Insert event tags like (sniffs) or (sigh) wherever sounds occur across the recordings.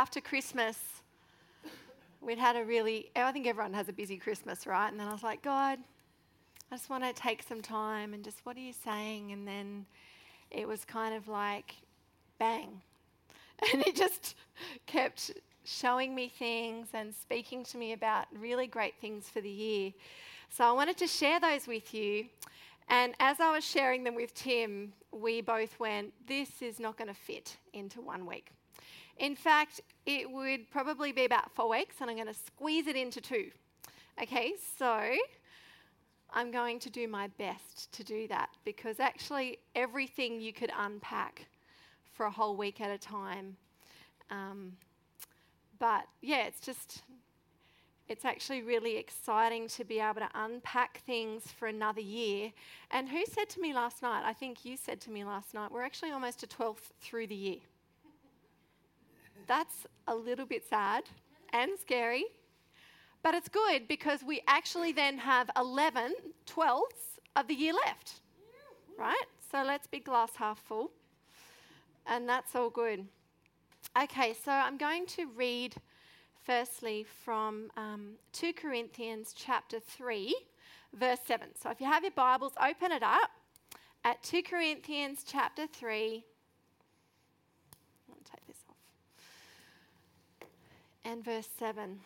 after Christmas, we'd had a really, I think everyone has a busy Christmas, right? And then I was like, God, I just want to take some time and just, what are you saying? And then it was kind of like, bang. (laughs) And it just kept showing me things and speaking to me about really great things for the year. So I wanted to share those with you. And as I was sharing them with Tim, we both went, This is not going to fit into one week. In fact, it would probably be about four weeks, and I'm going to squeeze it into two. Okay, so I'm going to do my best to do that because actually, everything you could unpack for a whole week at a time. Um, but yeah, it's just it's actually really exciting to be able to unpack things for another year. And who said to me last night? I think you said to me last night, we're actually almost a 12th through the year. That's a little bit sad and scary, but it's good because we actually then have 11 12ths of the year left, right? So let's be glass half full, and that's all good. Okay, so I'm going to read firstly from um, 2 Corinthians chapter 3, verse 7. So if you have your Bibles, open it up at 2 Corinthians chapter 3. I'll take this off. And verse 7.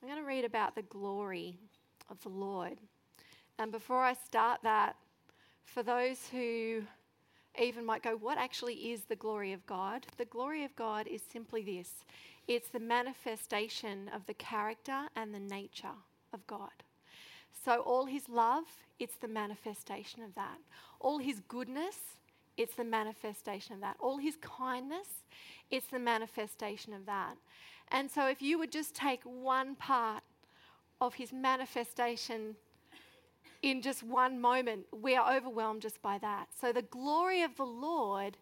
I'm going to read about the glory of the Lord. And before I start that, for those who even might go, what actually is the glory of God? The glory of God is simply this it's the manifestation of the character and the nature of God. So, all his love, it's the manifestation of that. All his goodness, it's the manifestation of that. All his kindness, it's the manifestation of that. And so, if you would just take one part of his manifestation in just one moment, we are overwhelmed just by that. So the glory of the Lord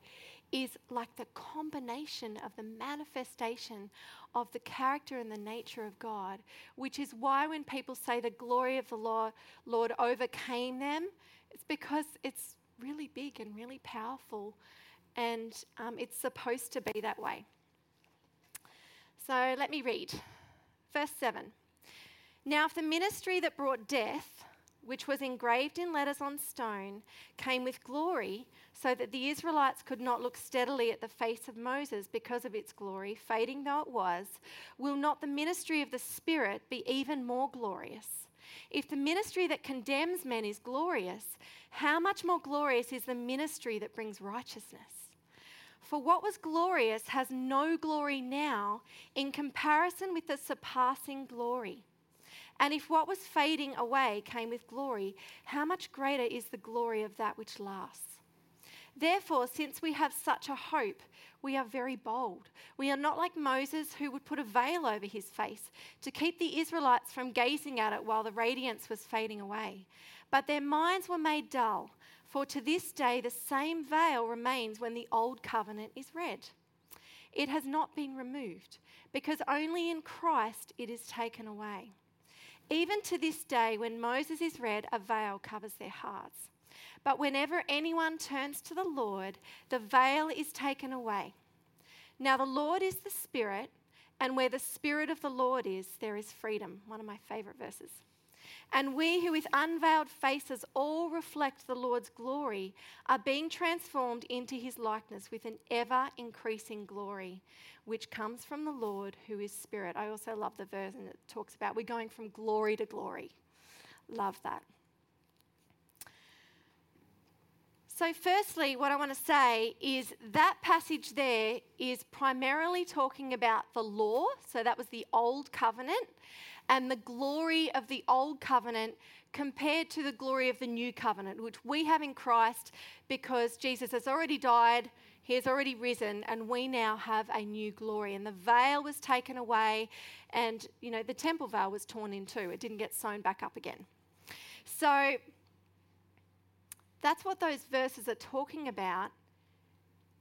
is like the combination of the manifestation of the character and the nature of God, which is why when people say the glory of the Lord, overcame them, it's because it's big and really powerful, and um, it's supposed to be that way. So let me read. Verse 7. Now, if the ministry that brought death, which was engraved in letters on stone, came with glory, so that the Israelites could not look steadily at the face of Moses because of its glory, fading though it was, will not the ministry of the Spirit be even more glorious? If the ministry that condemns men is glorious, how much more glorious is the ministry that brings righteousness? For what was glorious has no glory now in comparison with the surpassing glory. And if what was fading away came with glory, how much greater is the glory of that which lasts? Therefore, since we have such a hope, we are very bold. We are not like Moses, who would put a veil over his face to keep the Israelites from gazing at it while the radiance was fading away. But their minds were made dull, for to this day the same veil remains when the old covenant is read. It has not been removed, because only in Christ it is taken away. Even to this day, when Moses is read, a veil covers their hearts. But whenever anyone turns to the Lord, the veil is taken away. Now, the Lord is the Spirit, and where the Spirit of the Lord is, there is freedom. One of my favorite verses. And we who with unveiled faces all reflect the Lord's glory are being transformed into his likeness with an ever increasing glory, which comes from the Lord who is Spirit. I also love the verse and it talks about we're going from glory to glory. Love that. So, firstly, what I want to say is that passage there is primarily talking about the law. So, that was the old covenant and the glory of the old covenant compared to the glory of the new covenant, which we have in Christ because Jesus has already died, he has already risen, and we now have a new glory. And the veil was taken away, and you know, the temple veil was torn in two, it didn't get sewn back up again. So that's what those verses are talking about.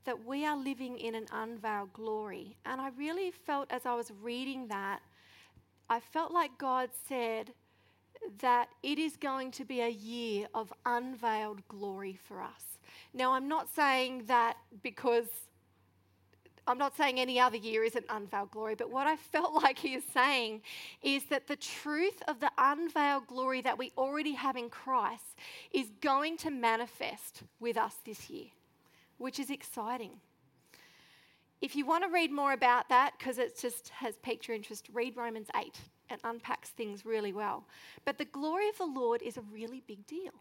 That we are living in an unveiled glory. And I really felt as I was reading that I felt like God said that it is going to be a year of unveiled glory for us. Now, I'm not saying that because I'm not saying any other year isn't unveiled glory, but what I felt (laughs) like he is saying is that the truth of the unveiled glory that we already have in Christ is going to manifest with us this year, which is exciting. If you want to read more about that, because it just has piqued your interest, read Romans 8. It unpacks things really well. But the glory of the Lord is a really big deal.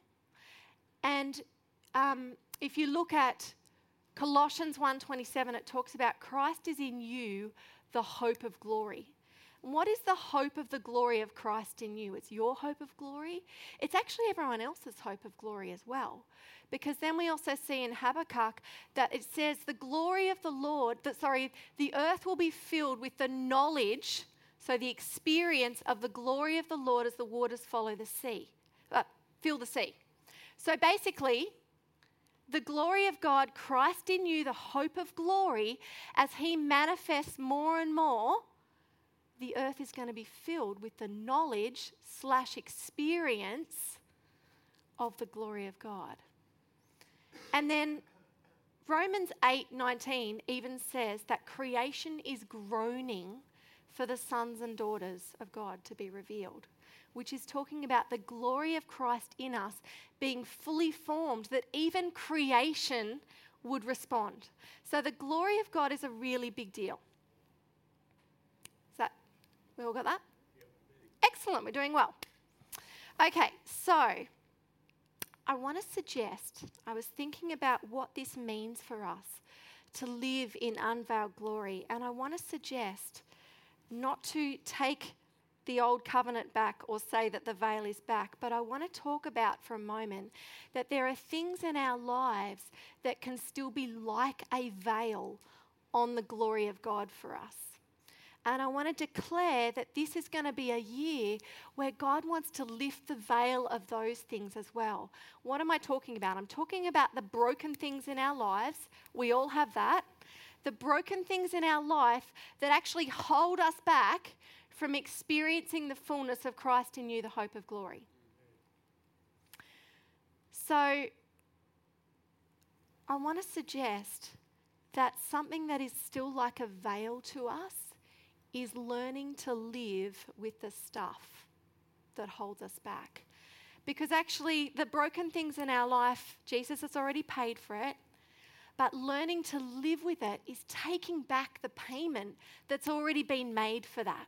And um, if you look at Colossians 1:27 it talks about Christ is in you the hope of glory. And what is the hope of the glory of Christ in you? It's your hope of glory. It's actually everyone else's hope of glory as well. Because then we also see in Habakkuk that it says the glory of the Lord, that sorry, the earth will be filled with the knowledge, so the experience of the glory of the Lord as the waters follow the sea, uh, fill the sea. So basically, the glory of God, Christ in you, the hope of glory, as He manifests more and more, the earth is going to be filled with the knowledge slash experience of the glory of God. And then Romans 8:19 even says that creation is groaning for the sons and daughters of God to be revealed which is talking about the glory of Christ in us being fully formed, that even creation would respond. So the glory of God is a really big deal. Is that, we all got that? Excellent, we're doing well. Okay, so I want to suggest, I was thinking about what this means for us to live in unveiled glory, and I want to suggest not to take the old covenant back or say that the veil is back, but I want to talk about for a moment that there are things in our lives that can still be like a veil on the glory of God for us. And I want to declare that this is going to be a year where God wants to lift the veil of those things as well. What am I talking about? I'm talking about the broken things in our lives. We all have that. The broken things in our life that actually hold us back from experiencing the fullness of Christ in you, the hope of glory. So, I want to suggest that something that is still like a veil to us is learning to live with the stuff that holds us back. Because actually, the broken things in our life, Jesus has already paid for it. But learning to live with it is taking back the payment that's already been made for that.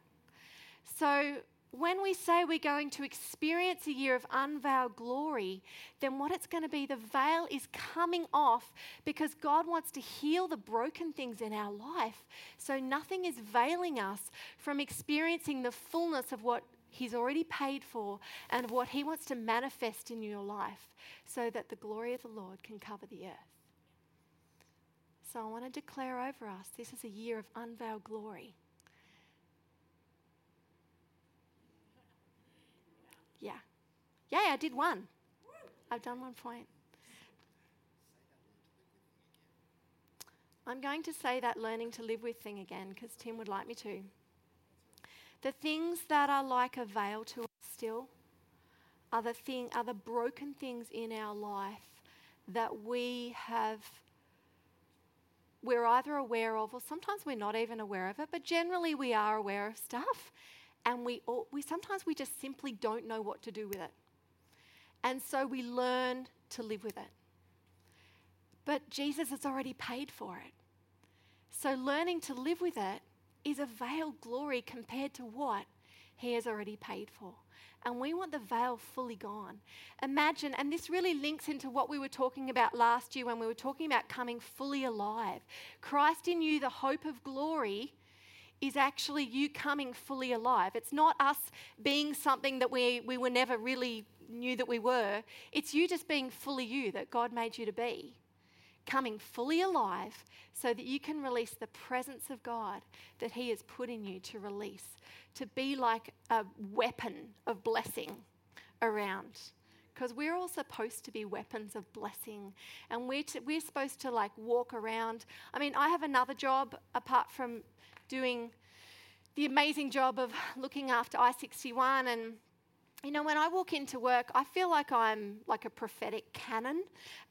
So, when we say we're going to experience a year of unveiled glory, then what it's going to be, the veil is coming off because God wants to heal the broken things in our life. So nothing is veiling us from experiencing the fullness of what He's already paid for and what He wants to manifest in your life so that the glory of the Lord can cover the earth. So I want to declare over us this is a year of unveiled glory. Yeah. Yeah, I did one. I've done one point. I'm going to say that learning to live with thing again because Tim would like me to. The things that are like a veil to us still are the thing are the broken things in our life that we have we're either aware of or sometimes we're not even aware of it, but generally we are aware of stuff and we, all, we sometimes we just simply don't know what to do with it. And so we learn to live with it. But Jesus has already paid for it. So learning to live with it is a veiled glory compared to what he has already paid for. And we want the veil fully gone. Imagine, and this really links into what we were talking about last year when we were talking about coming fully alive. Christ in you, the hope of glory, is actually you coming fully alive. It's not us being something that we, we were never really knew that we were. It's you just being fully you that God made you to be. Coming fully alive so that you can release the presence of God that He has put in you to release, to be like a weapon of blessing around because we're all supposed to be weapons of blessing and we're, we're supposed to like walk around i mean i have another job apart from doing the amazing job of looking after I 61 and you know, when I walk into work, I feel like I'm like a prophetic cannon,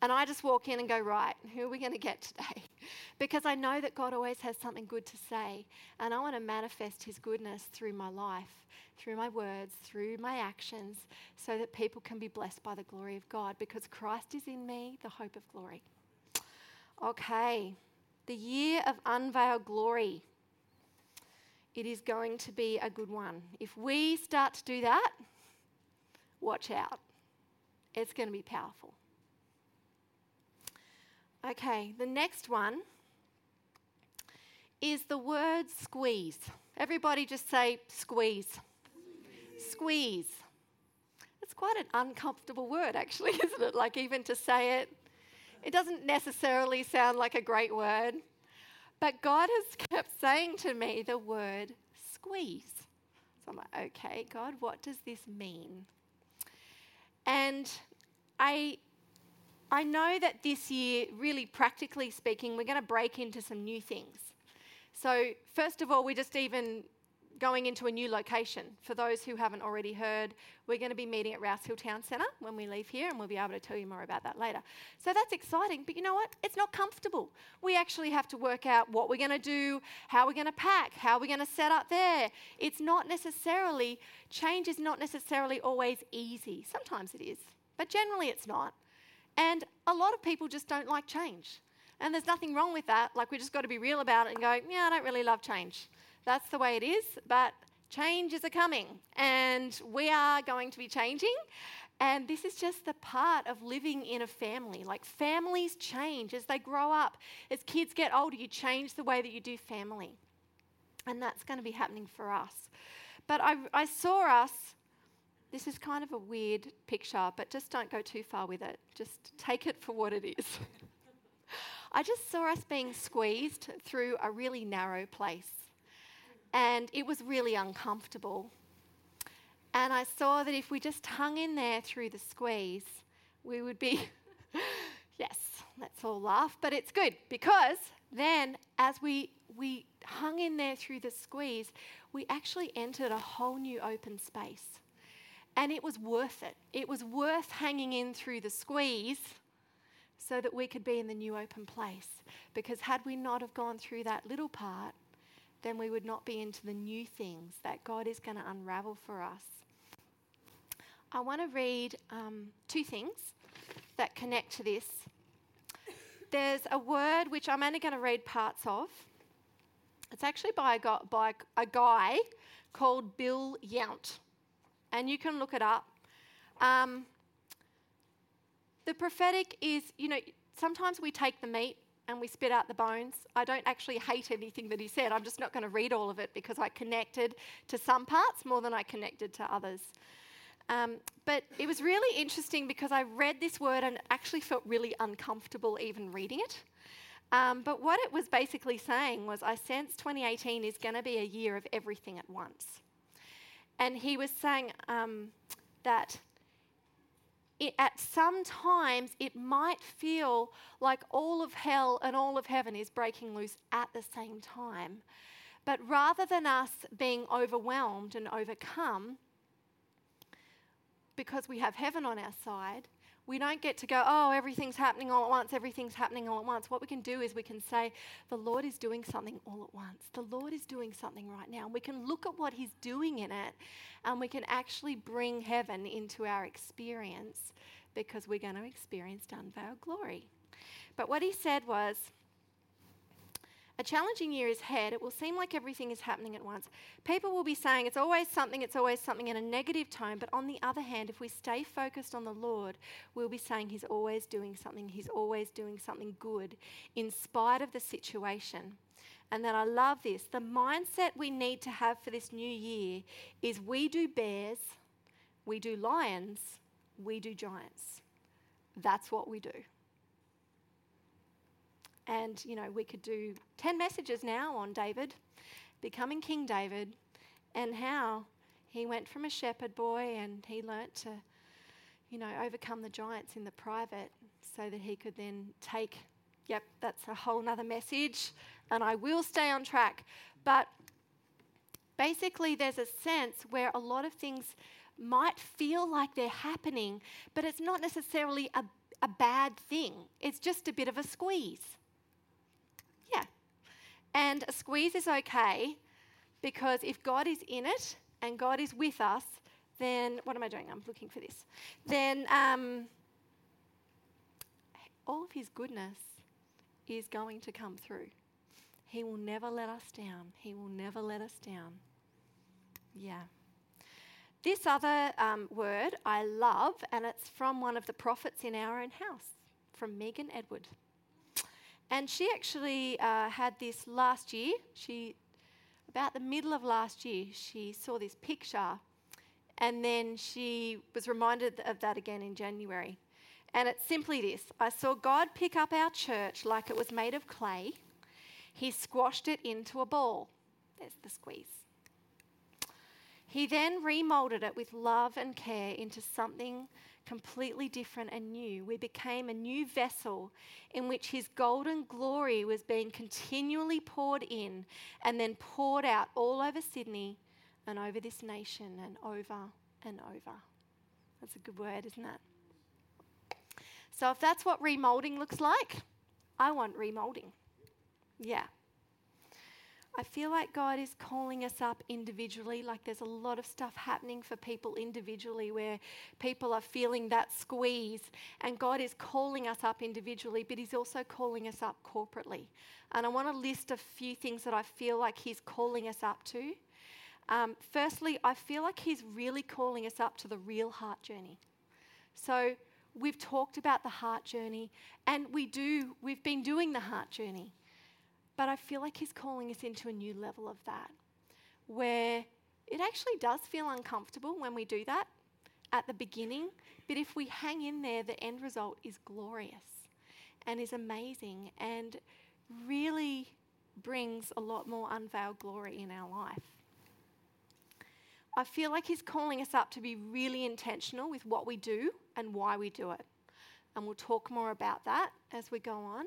and I just walk in and go, Right, who are we going to get today? (laughs) because I know that God always has something good to say, and I want to manifest His goodness through my life, through my words, through my actions, so that people can be blessed by the glory of God, because Christ is in me, the hope of glory. (sniffs) Okay, the year of unveiled glory. It is going to be a good one. If we start to do that, watch out. It's going to be powerful. Okay, the next one is the word squeeze. Everybody just say squeeze. Squeeze. It's quite an uncomfortable word, actually, (laughs) isn't it? Like, even to say it, it doesn't necessarily sound like a great word. But God has kept saying to me the word squeeze. So I'm like, okay, God, what does this mean? And I, I know that this year, really practically speaking, we're going to break into some new things. So, first of all, we're just even going into a new location. For those who haven't already heard, we're going to be meeting at Rouse Hill Town Centre when we leave here, and we'll be able to tell you more about that later. So that's exciting, but you know what? It's not comfortable. We actually have to work out what we're going to do, how we're going to pack, how we're going to set up there. It's not necessarily, change is not necessarily always easy. Sometimes it is, but generally it's not. And a lot of people just don't like change. And there's nothing wrong with that. Like, we just got to be real about it and go, yeah, I don't really love change. That's the way it is, but changes are coming and we are going to be changing. And this is just the part of living in a family. Like families change as they grow up. As kids get older, you change the way that you do family. And that's going to be happening for us. But I, I saw us, this is kind of a weird picture, but just don't go too far with it. Just take it for what it is. (laughs) I just saw us being squeezed through a really narrow place and it was really uncomfortable. And I saw that if we just hung in there through the squeeze, we would be, (laughs) yes, let's all laugh, but it's good because then as we, we hung in there through the squeeze, we actually entered a whole new open space. And it was worth it. It was worth hanging in through the squeeze so that we could be in the new open place. Because had we not have gone through that little part, then we would not be into the new things that God is going to unravel for us. I want to read um, two things that connect to this. There's a word which I'm only going to read parts of. It's actually by a, guy, by a guy called Bill Yount, and you can look it up. Um, the prophetic is, you know, sometimes we take the meat and we spit out the bones. I don't actually hate anything that he said. I'm just not going to read all of it because I connected to some parts more than I connected to others. Um, but it was really interesting because I read this word and actually felt really uncomfortable even reading it. Um, but what it was basically saying was, I sense 2018 is going to be a year of everything at once. And he was saying um, that it, at some times it might feel like all of hell and all of heaven is breaking loose at the same time. But rather than us being overwhelmed and overcome, because we have heaven on our side, we don't get to go, oh, everything's happening all at once, everything's happening all at once. What we can do is we can say, the Lord is doing something all at once. The Lord is doing something right now. And we can look at what He's doing in it and we can actually bring heaven into our experience because we're going to experience unveiled glory. But what He said was, a challenging year is ahead. It will seem like everything is happening at once. People will be saying it's always something, it's always something in a negative tone. But on the other hand, if we stay focused on the Lord, we'll be saying He's always doing something. He's always doing something good in spite of the situation. And then I love this. The mindset we need to have for this new year is we do bears, we do lions, we do giants. That's what we do. And, you know, we could do 10 messages now on David, becoming King David, and how he went from a shepherd boy and he learnt to, you know, overcome the giants in the private so that he could then take, yep, that's a whole nother message, and I will stay on track. But basically, there's a sense where a lot of things might feel like they're happening, but it's not necessarily a, a bad thing. It's just a bit of a squeeze. And a squeeze is okay because if God is in it and God is with us, then what am I doing? I'm looking for this. Then um, all of His goodness is going to come through. He will never let us down. He will never let us down. Yeah. This other um, word I love, and it's from one of the prophets in our own house, from Megan Edward. And she actually uh, had this last year. She, about the middle of last year, she saw this picture, and then she was reminded of that again in January. And it's simply this I saw God pick up our church like it was made of clay. He squashed it into a ball. There's the squeeze. He then remolded it with love and care into something completely different and new. We became a new vessel in which His golden glory was being continually poured in and then poured out all over Sydney and over this nation and over and over. That's a good word, isn't it? So, if that's what remolding looks like, I want remolding. Yeah. I feel like God is calling us up individually. Like there's a lot of stuff happening for people individually where people are feeling that squeeze, and God is calling us up individually, but He's also calling us up corporately. And I want to list a few things that I feel like He's calling us up to. Um, firstly, I feel like He's really calling us up to the real heart journey. So we've talked about the heart journey, and we do, we've been doing the heart journey. But I feel like He's calling us into a new level of that, where it actually does feel uncomfortable when we do that at the beginning. But if we hang in there, the end result is glorious and is amazing and really brings a lot more unveiled glory in our life. I feel like He's calling us up to be really intentional with what we do and why we do it. And we'll talk more about that as we go on.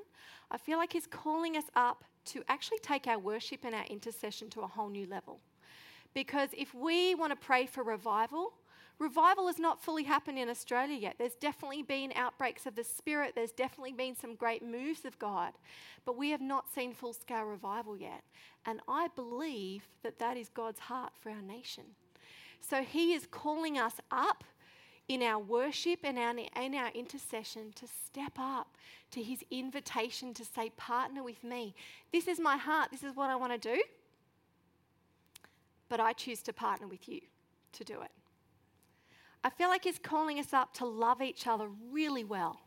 I feel like He's calling us up to actually take our worship and our intercession to a whole new level. Because if we want to pray for revival, revival has not fully happened in Australia yet. There's definitely been outbreaks of the Spirit, there's definitely been some great moves of God, but we have not seen full scale revival yet. And I believe that that is God's heart for our nation. So He is calling us up in our worship and our, in our intercession to step up to his invitation to say, Partner with me. This is my heart. This is what I want to do. But I choose to partner with you to do it. I feel like he's calling us up to love each other really well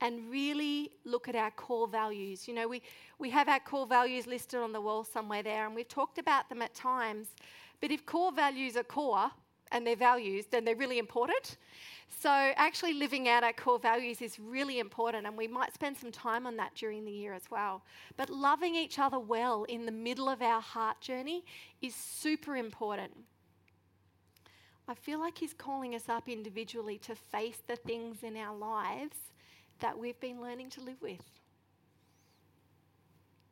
and really look at our core values. You know, we, we have our core values listed on the wall somewhere there, and we've talked about them at times. But if core values are core, and their values, then they're really important. So, actually, living out our core values is really important, and we might spend some time on that during the year as well. But loving each other well in the middle of our heart journey is super important. I feel like He's calling us up individually to face the things in our lives that we've been learning to live with.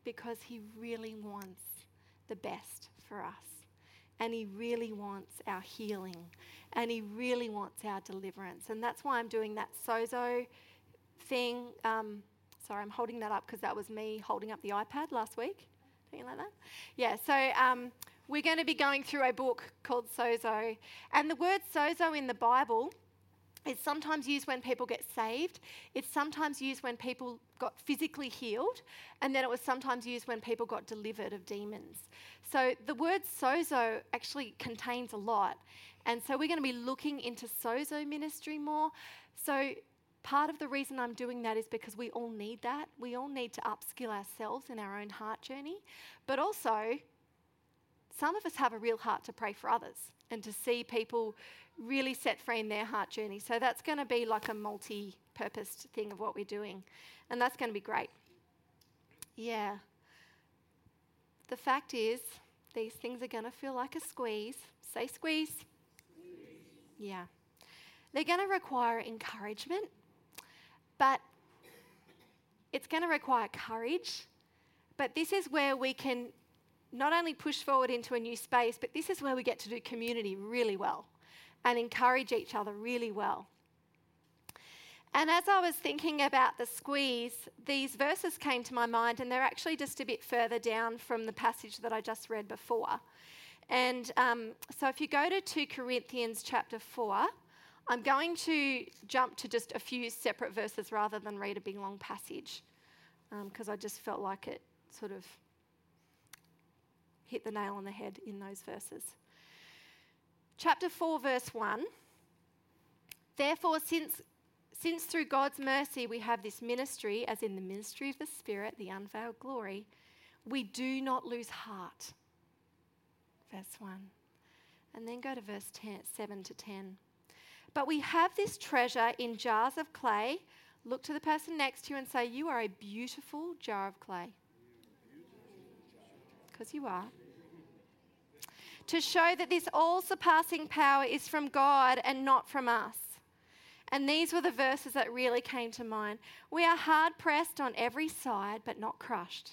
Because He really wants the best for us and He really wants our healing and He really wants our deliverance. And that's why I'm doing that sozo thing. Um, sorry, I'm holding that up because that was me holding up the iPad last week. Something like that? Yeah, so um, we're going to be going through a book called Sozo. And the word sozo in the Bible it's sometimes used when people get saved. It's sometimes used when people got physically healed. And then it was sometimes used when people got delivered of demons. So the word sozo actually contains a lot. And so we're going to be looking into sozo ministry more. So part of the reason I'm doing that is because we all need that. We all need to upskill ourselves in our own heart journey. But also, some of us have a real heart to pray for others and to see people really set free in their heart journey. So that's going to be like a multi purposed thing of what we're doing. And that's going to be great. Yeah. The fact is, these things are going to feel like a squeeze. Say squeeze. squeeze. Yeah. They're going to require encouragement, but it's going to require courage. But this is where we can not only push forward into a new space, but this is where we get to do community really well. And encourage each other really well. And as I was thinking about the squeeze, these verses came to my mind, and they're actually just a bit further down from the passage that I just read before. And um, so if you go to 2 Corinthians chapter 4, I'm going to jump to just a few separate verses rather than read a big long passage, because um, I just felt like it sort of hit the nail on the head in those verses. Chapter 4, verse 1. Therefore, since since through God's mercy we have this ministry, as in the ministry of the Spirit, the unveiled glory, we do not lose heart. Verse 1. And then go to verse 10, 7 to 10. But we have this treasure in jars of clay. Look to the person next to you and say, You are a beautiful jar of clay. Because you are. To show that this all surpassing power is from God and not from us. And these were the verses that really came to mind. We are hard pressed on every side, but not crushed.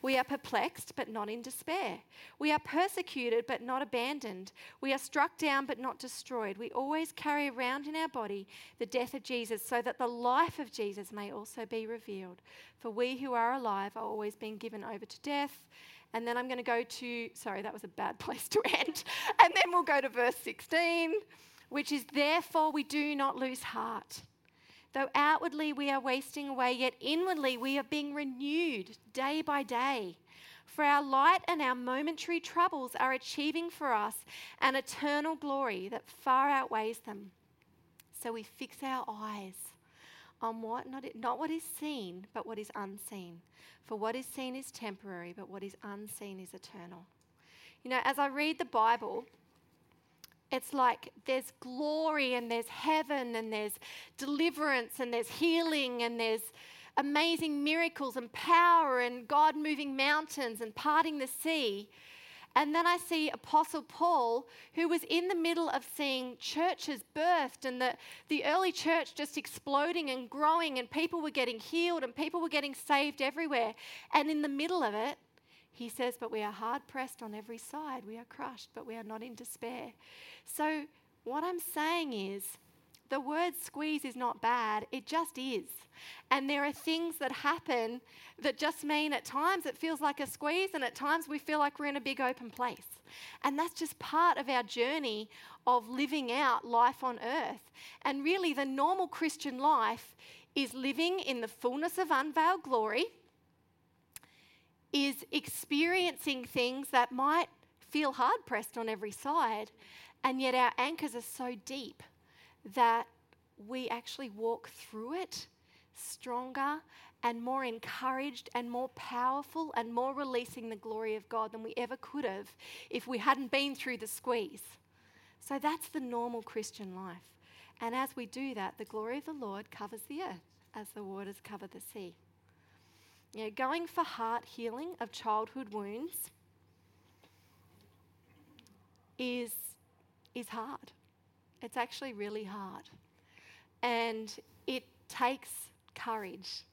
We are perplexed, but not in despair. We are persecuted, but not abandoned. We are struck down, but not destroyed. We always carry around in our body the death of Jesus, so that the life of Jesus may also be revealed. For we who are alive are always being given over to death. And then I'm going to go to, sorry, that was a bad (laughs) place to end. And then we'll go to verse 16 which is therefore we do not lose heart. Though outwardly we are wasting away, yet inwardly we are being renewed day by day. For our light and our momentary troubles are achieving for us an eternal glory that far outweighs them. So we fix our eyes on what not, not what is seen, but what is unseen. For what is seen is temporary, but what is unseen is eternal. You know, as I read the Bible, it's like there's glory and there's heaven and there's deliverance and there's healing and there's amazing miracles and power and God moving mountains and parting the sea. And then I see Apostle Paul, who was in the middle of seeing churches birthed and the, the early church just exploding and growing, and people were getting healed and people were getting saved everywhere. And in the middle of it, he says, But we are hard pressed on every side. We are crushed, but we are not in despair. So, what I'm saying is, the word squeeze is not bad, it just is. And there are things that happen that just mean at times it feels like a squeeze, and at times we feel like we're in a big open place. And that's just part of our journey of living out life on earth. And really, the normal Christian life is living in the fullness of unveiled glory is experiencing things that might feel hard pressed on every side, and yet our anchors are so deep that we actually walk through it stronger and more encouraged and more powerful and more releasing the glory of God than we ever could have if we hadn't been through the squeeze. So that's the normal Christian life. And as we do that, the glory of the Lord covers the earth as the waters cover the sea. You know, going for heart healing of childhood wounds is, is hard. It's actually really hard. And it takes courage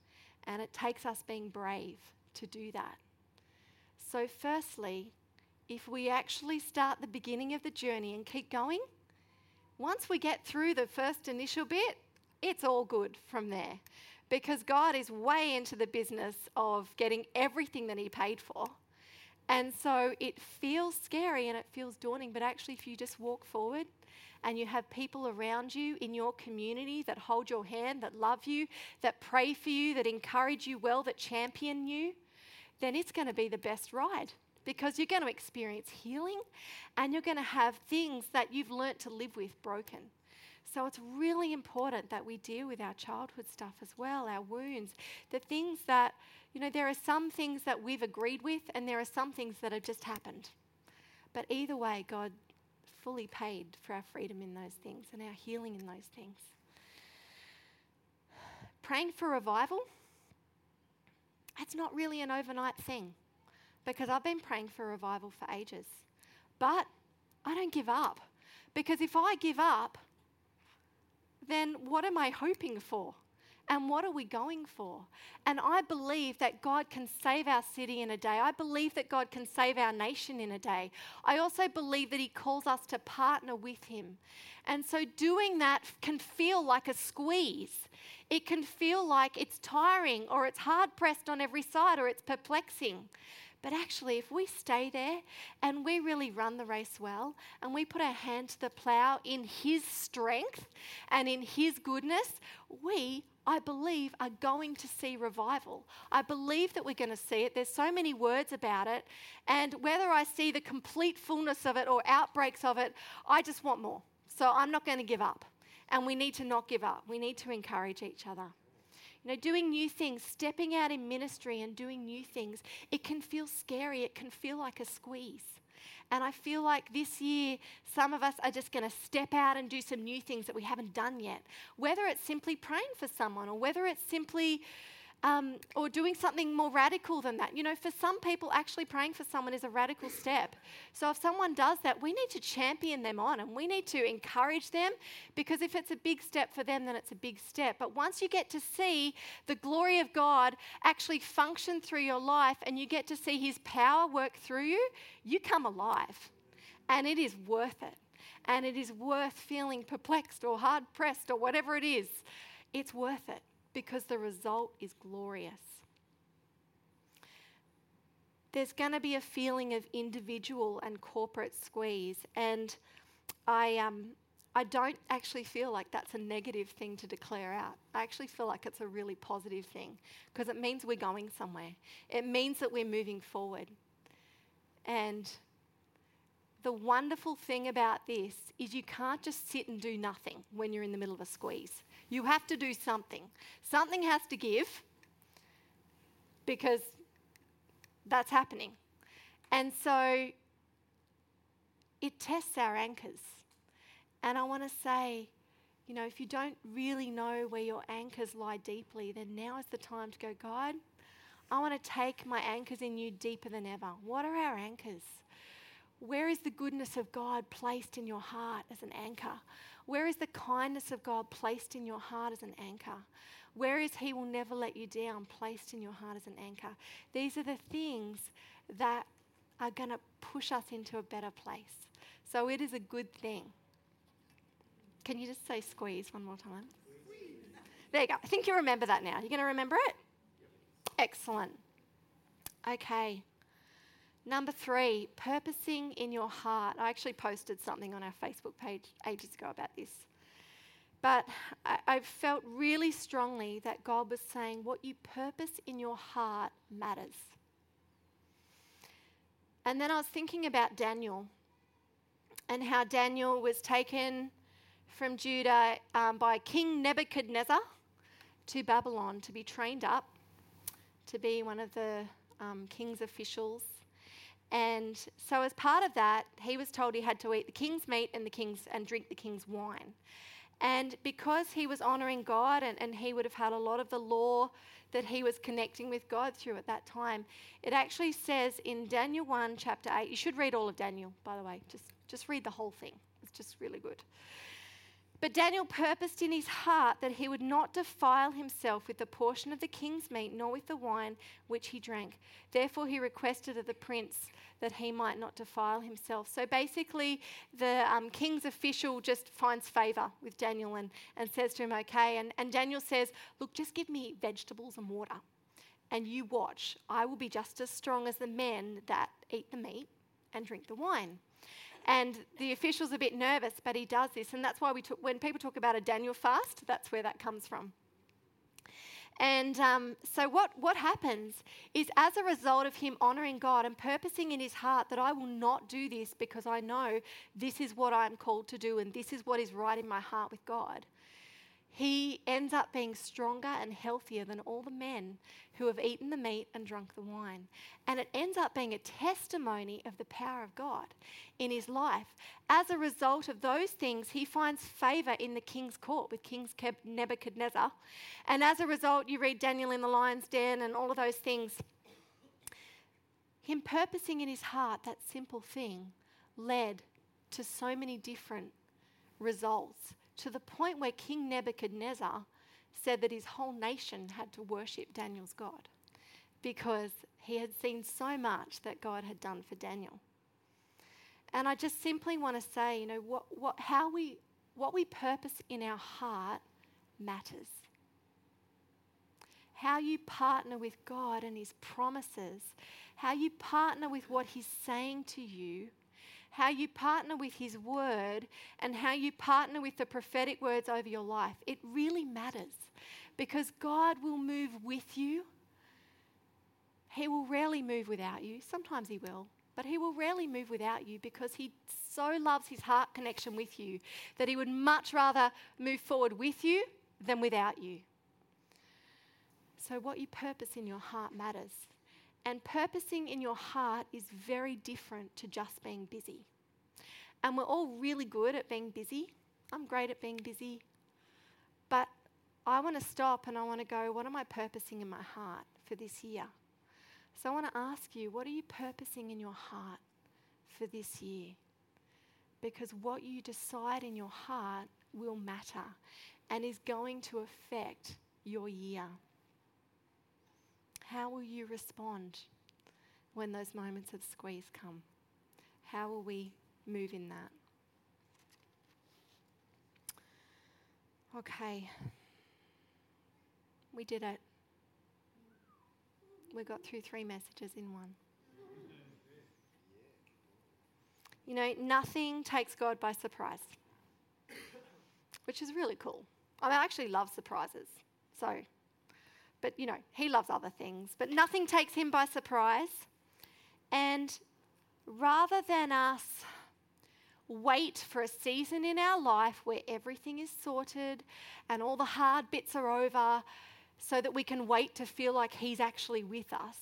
and it takes us being brave to do that. So, firstly, if we actually start the beginning of the journey and keep going, once we get through the first initial bit, it's all good from there because God is way into the business of getting everything that He paid for. And so it feels scary and it feels daunting, but actually, if you just walk forward and you have people around you in your community that hold your hand, that love you, that pray for you, that encourage you well, that champion you, then it's going to be the best ride because you're going to experience healing and you're going to have things that you've learnt to live with broken. So it's really important that we deal with our childhood stuff as well, our wounds, the things that, you know, there are some things that we've agreed with and there are some things that have just happened. But either way, God fully paid for our freedom in those things and our healing in those things. Praying for revival, it's not really an overnight thing because I've been praying for revival for ages. But I don't give up because if I give up, then what am I hoping for? And what are we going for? And I believe that God can save our city in a day. I believe that God can save our nation in a day. I also believe that He calls us to partner with Him. And so doing that can feel like a squeeze. It can feel like it's tiring or it's hard pressed on every side or it's perplexing. But actually, if we stay there and we really run the race well and we put our hand to the plow in His strength and in His goodness, we, I believe, are going to see revival. I believe that we're going to see it. There's so many words about it. And whether I see the complete fullness of it or outbreaks of it, I just want more. So I'm not going to give up. And we need to not give up. We need to encourage each other. You know, doing new things, stepping out in ministry and doing new things, it can feel scary. It can feel like a squeeze. And I feel like this year, some of us are just going to step out and do some new things that we haven't done yet. Whether it's simply praying for someone or whether it's simply um, or doing something more radical than that. You know, for some people, actually praying for someone is a radical step. So if someone does that, we need to champion them on and we need to encourage them because if it's a big step for them, then it's a big step. But once you get to see the glory of God actually function through your life and you get to see His power work through you, you come alive. And it is worth it. And it is worth feeling perplexed or hard pressed or whatever it is. It's worth it because the result is glorious. There's going to be a feeling of individual and corporate squeeze, and I, um, I don't actually feel like that's a negative thing to declare out. I actually feel like it's a really positive thing because it means we're going somewhere. It means that we're moving forward. And the wonderful thing about this is you can't just sit and do nothing when you're in the middle of a squeeze. You have to do something. Something has to give because that's happening. And so it tests our anchors. And I want to say, you know, if you don't really know where your anchors lie deeply, then now is the time to go, God, I want to take my anchors in you deeper than ever. What are our anchors? Where is the goodness of God placed in your heart as an anchor? Where is the kindness of God placed in your heart as an anchor? Where is He will never let you down placed in your heart as an anchor? These are the things that are going to push us into a better place. So it is a good thing. Can you just say squeeze one more time? There you go. I think you remember that now. You're going to remember it? Excellent. Okay. Number three, purposing in your heart. I actually posted something on our Facebook page ages ago about this. But I, I, felt really strongly that God was saying what you purpose in your heart matters. And then I was thinking about Daniel and how Daniel was taken from Judah um, by King Nebuchadnezzar to Babylon to be trained up to be one of the um, king's officials and so, as part of that, he was told he had to eat the king's meat and the king's and drink the king's wine. And because he was honoring God and, and he would have had a lot of the law that he was connecting with God through at that time, it actually says in Daniel 1, chapter 8, you should read all of Daniel, by the way, just, just read the whole thing. It's just really good. But Daniel purposed in his heart that he would not defile himself with the portion of the king's meat, nor with the wine which he drank. Therefore, he requested of the prince that he might not defile himself. So basically, the um, king's official just finds favor with Daniel and, and says to him, Okay. And, and Daniel says, Look, just give me vegetables and water, and you watch. I will be just as strong as the men that eat the meat and drink the wine. And the official's a bit nervous, but he does this. And that's why we took, when people talk about a Daniel fast, that's where that comes from. And um, so, what, what happens is, as a result of him honoring God and purposing in his heart that I will not do this because I know this is what I'm called to do and this is what is right in my heart with God, he ends up being stronger and healthier than all the men who have eaten the meat and drunk the wine. And it ends up being a testimony of the power of God in his life. As a result of those things, he finds favor in the king's court with King Nebuchadnezzar. And as a result, you read Daniel in the lion's den and all of those things. Him purposing in his heart that simple thing led to so many different results to the point where King Nebuchadnezzar said that his whole nation had to worship Daniel's God because he had seen so much that God had done for Daniel. And I just simply want to say, you know, what, what, how we, what we purpose in our heart matters. How you partner with God and His promises, how you partner with what He's saying to you, how you partner with His word, and how you partner with the prophetic words over your life, it really matters because God will move with you. He will rarely move without you. Sometimes He will, but He will rarely move without you because He so loves His heart connection with you that He would much rather move forward with you than without you. So, what you purpose in your heart matters. And purposing in your heart is very different to just being busy. And we're all really good at being busy. I'm great at being busy. But I want to stop and I want to go, what am I purposing in my heart for this year? So I want to ask you, what are you purposing in your heart for this year? Because what you decide in your heart will matter and is going to affect your year. How will you respond when those moments of squeeze come? How will we move in that? Okay. We did it. We got through three messages in one. You know, nothing takes God by surprise, which is really cool. I, mean, I actually love surprises. So, but you know, he loves other things. But nothing takes him by surprise. And rather than us wait for a season in our life where everything is sorted and all the hard bits are over so that we can wait to feel like he's actually with us,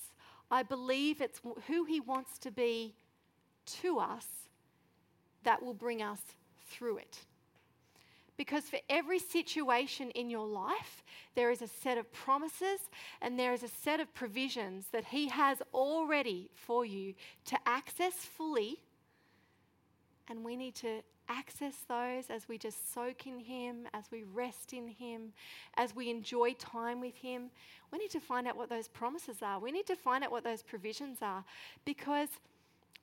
I believe it's who he wants to be to us that will bring us through it. Because for every situation in your life, there is a set of promises and there is a set of provisions that He has already for you to access fully. And we need to access those as we just soak in Him, as we rest in Him, as we enjoy time with Him. We need to find out what those promises are. We need to find out what those provisions are. Because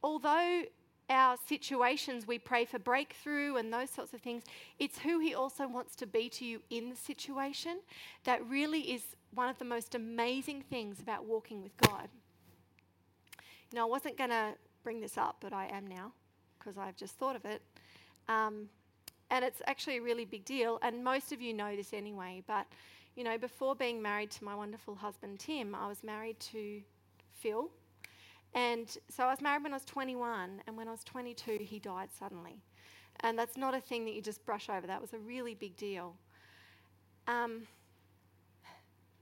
although our situations, we pray for breakthrough and those sorts of things. It's who He also wants to be to you in the situation that really is one of the most amazing things about walking with God. Now, I wasn't going to bring this up, but I am now because I've just thought of it. Um, and it's actually a really big deal, and most of you know this anyway, but you know, before being married to my wonderful husband Tim, I was married to Phil, and so I was married when I was 21, and when I was 22, he died suddenly. And that's not a thing that you just brush over, that was a really big deal. Um,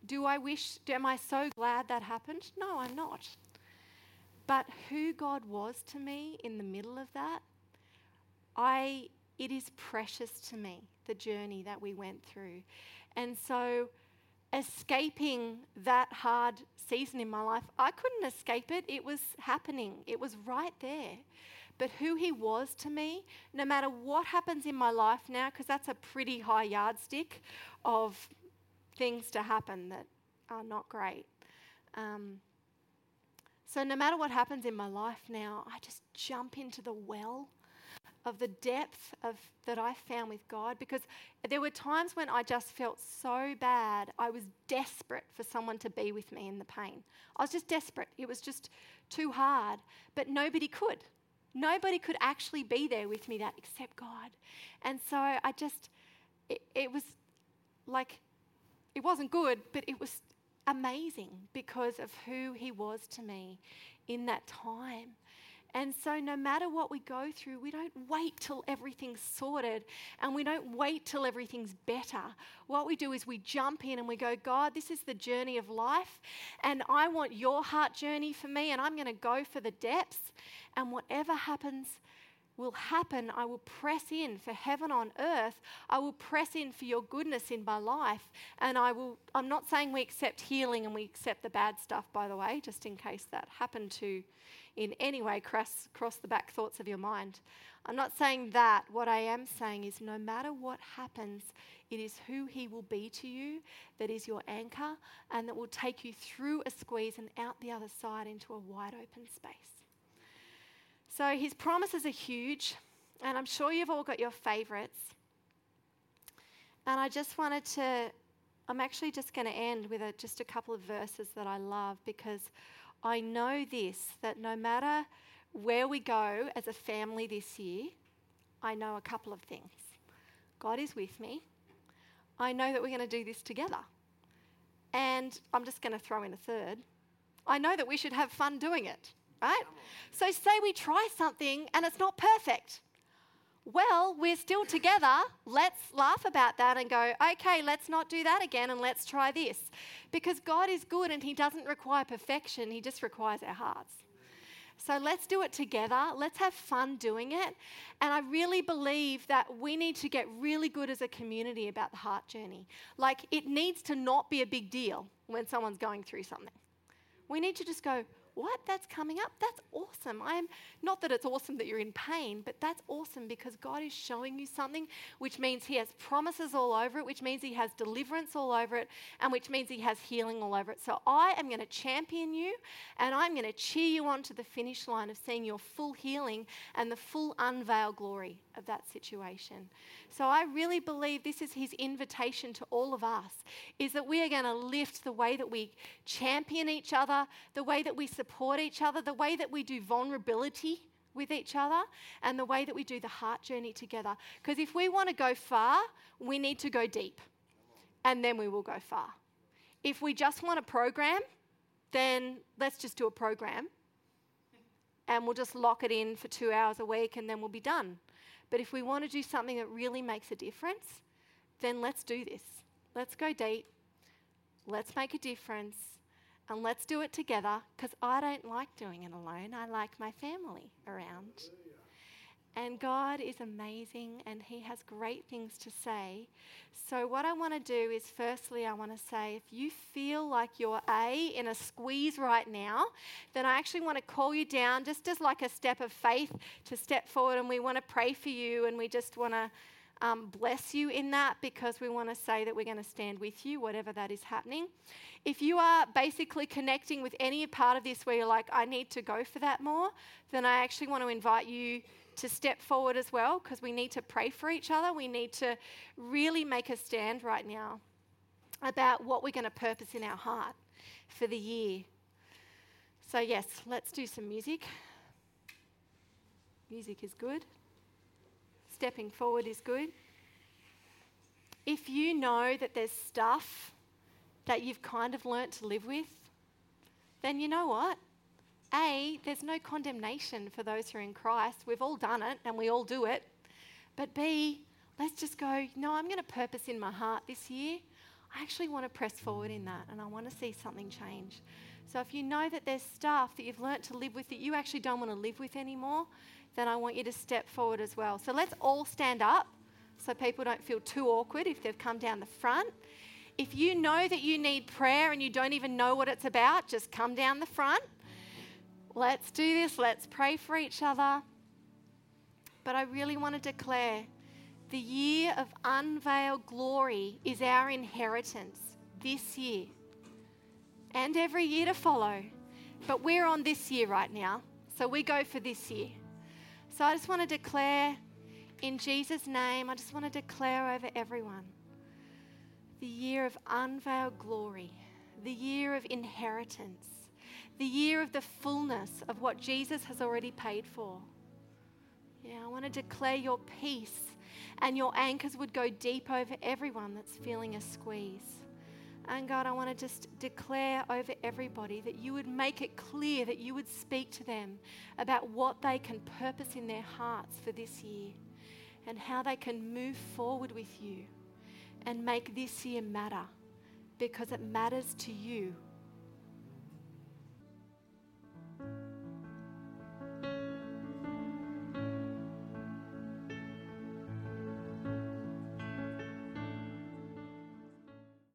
do I wish, am I so glad that happened? No, I'm not. But who God was to me in the middle of that, I, it is precious to me, the journey that we went through. And so escaping that hard season in my life. I couldn't escape it. It was happening, it was right there. But who he was to me, no matter what happens in my life now, because that's a pretty high yardstick of things to happen that are not great. Um, so, no matter what happens in my life now, I just jump into the well of the depth of that I found with God because there were times when I just felt so bad. I was desperate for someone to be with me in the pain. I was just desperate. It was just too hard, but nobody could. Nobody could actually be there with me that except God. And so I just it, it was like it wasn't good, but it was amazing because of who he was to me in that time. And so, no matter what we go through, we don't wait till everything's sorted and we don't wait till everything's better. What we do is we jump in and we go, God, this is the journey of life, and I want your heart journey for me, and I'm going to go for the depths. And whatever happens, will happen, I will press in for heaven on earth. I will press in for your goodness in my life. And I will, I'm not saying we accept healing and we accept the bad stuff, by the way, just in case that happened to in any way cross, cross the back thoughts of your mind. I'm not saying that. What I am saying is no matter what happens, it is who He will be to you that is your anchor and that will take you through a squeeze and out the other side into a wide open space. So His promises are huge, and I'm sure you've all got your favorites. And I just wanted to, I'm actually just going to end with a, just a couple of verses that I love because I know this that no matter where we go as a family this year, I know a couple of things. God is with me. I know that we're going to do this together. And I'm just going to throw in a third. I know that we should have fun doing it, right? So, say we try something and it's not perfect. Well, we're still together. Let's laugh about that and go, okay, let's not do that again and let's try this. Because God is good and He doesn't require perfection, He just requires our hearts. So let's do it together. Let's have fun doing it. And I really believe that we need to get really good as a community about the heart journey. Like, it needs to not be a big deal when someone's going through something. We need to just go, what? That's coming up? That's awesome. I'm not that it's awesome that you're in pain, but that's awesome because God is showing you something, which means He has promises all over it, which means He has deliverance all over it, and which means He has healing all over it. So I am going to champion you and I'm going to cheer you on to the finish line of seeing your full healing and the full unveiled glory of that situation. So I really believe this is His invitation to all of us is that we are going to lift the way that we champion each other, the way that we support each other, the way that we do vulnerability with each other, and the way that we do the heart journey together. Because if we want to go far, we need to go deep, and then we will go far. If we just want a program, then let's just do a program and we'll just lock it in for two hours a week and then we'll be done. But if we want to do something that really makes a difference, then let's do this. Let's go deep. Let's make a difference and let's do it together because I don't like doing it alone. I like my family around. And God is amazing and He has great things to say. So, what I want to do is, firstly, I want to say if you feel like you're A, in a squeeze right now, then I actually want to call you down just as like a step of faith to step forward and we want to pray for you and we just want to um, bless you in that because we want to say that we're going to stand with you, whatever that is happening. If you are basically connecting with any part of this where you're like, I need to go for that more, then I actually want to invite you to step forward as well because we need to pray for each other. We need to really make a stand right now about what we're going to purpose in our heart for the year. So, yes, let's do some music. Music is good stepping forward is good. If you know that there's stuff that you've kind of learnt to live with, then you know what? A, there's no condemnation for those who are in Christ. We've all done it and we all do it. But B, let's just go, no, I'm going to purpose in my heart this year. I actually want to press forward in that and I want to see something change. So if you know that there's stuff that you've learnt to live with that you actually don't want to live with anymore, then I want you to step forward as well. So let's all stand up so people don't feel too awkward if they've come down the front. If you know that you need prayer and you don't even know what it's about, just come down the front. Let's do this. Let's pray for each other. But I really want to declare the year of unveiled glory is our inheritance this year and every year to follow. But we're on this year right now. So we go for this year. So I just want to declare in Jesus' name, I just want to declare over everyone the year of unveiled glory, the year of inheritance, the year of the fullness of what Jesus has already paid for. Yeah, I want to declare your peace and your anchors would go deep over everyone that's feeling a squeeze. And God, I want to just declare over everybody that you would make it clear, that you would speak to them about what they can purpose in their hearts for this year and how they can move forward with you and make this year matter because it matters to you